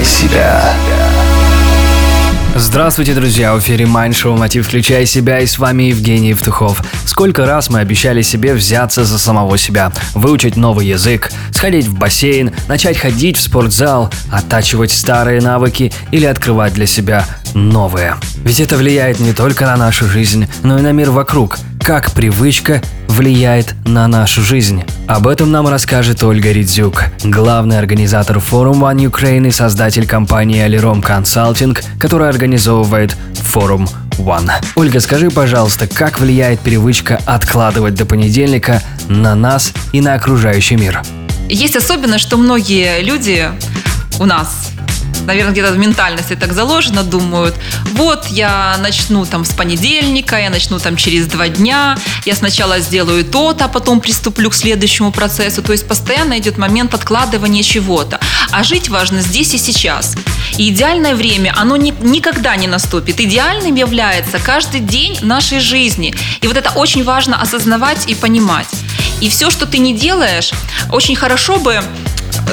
Включай себя. Здравствуйте, друзья! В эфире Шоу «Мотив. Включай себя» и с вами Евгений Евтухов. Сколько раз мы обещали себе взяться за самого себя, выучить новый язык, сходить в бассейн, начать ходить в спортзал, оттачивать старые навыки или открывать для себя новые. Ведь это влияет не только на нашу жизнь, но и на мир вокруг. Как привычка влияет на нашу жизнь. Об этом нам расскажет Ольга Ридзюк, главный организатор форума One Ukraine и создатель компании Alirom Consulting, которая организовывает форум One. Ольга, скажи, пожалуйста, как влияет привычка откладывать до понедельника на нас и на окружающий мир? Есть особенность, что многие люди у нас наверное, где-то в ментальности так заложено, думают, вот я начну там с понедельника, я начну там через два дня, я сначала сделаю то-то, а потом приступлю к следующему процессу. То есть постоянно идет момент откладывания чего-то. А жить важно здесь и сейчас. И идеальное время, оно ни, никогда не наступит. Идеальным является каждый день нашей жизни. И вот это очень важно осознавать и понимать. И все, что ты не делаешь, очень хорошо бы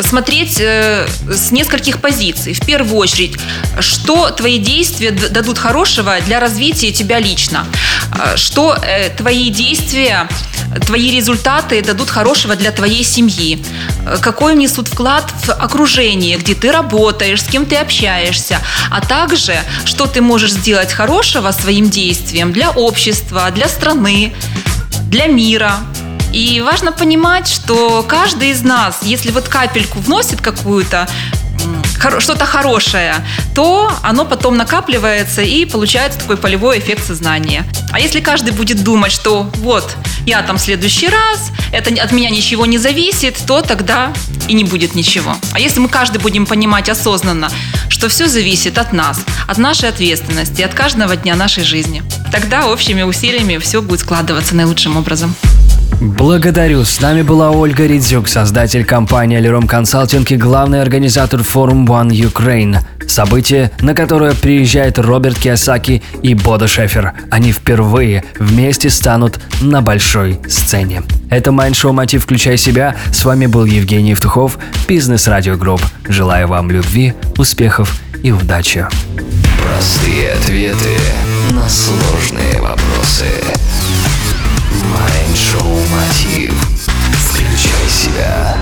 смотреть э, с нескольких позиций. В первую очередь, что твои действия дадут хорошего для развития тебя лично, э, что э, твои действия твои результаты дадут хорошего для твоей семьи, какой несут вклад в окружение, где ты работаешь, с кем ты общаешься, а также, что ты можешь сделать хорошего своим действием для общества, для страны, для мира. И важно понимать, что каждый из нас, если вот капельку вносит какую-то что-то хорошее, то оно потом накапливается и получается такой полевой эффект сознания. А если каждый будет думать, что вот, я там в следующий раз, это от меня ничего не зависит, то тогда и не будет ничего. А если мы каждый будем понимать осознанно, что все зависит от нас, от нашей ответственности, от каждого дня нашей жизни, тогда общими усилиями все будет складываться наилучшим образом. Благодарю. С нами была Ольга Ридзюк, создатель компании Алиром Консалтинг и главный организатор форум One Ukraine. Событие, на которое приезжает Роберт Киосаки и Бода Шефер. Они впервые вместе станут на большой сцене. Это Майндшоу «Мотив. Включай себя». С вами был Евгений Евтухов, Бизнес Радио Групп. Желаю вам любви, успехов и удачи. Простые ответы на сложные вопросы. Майндшоу Мотив. Включай себя.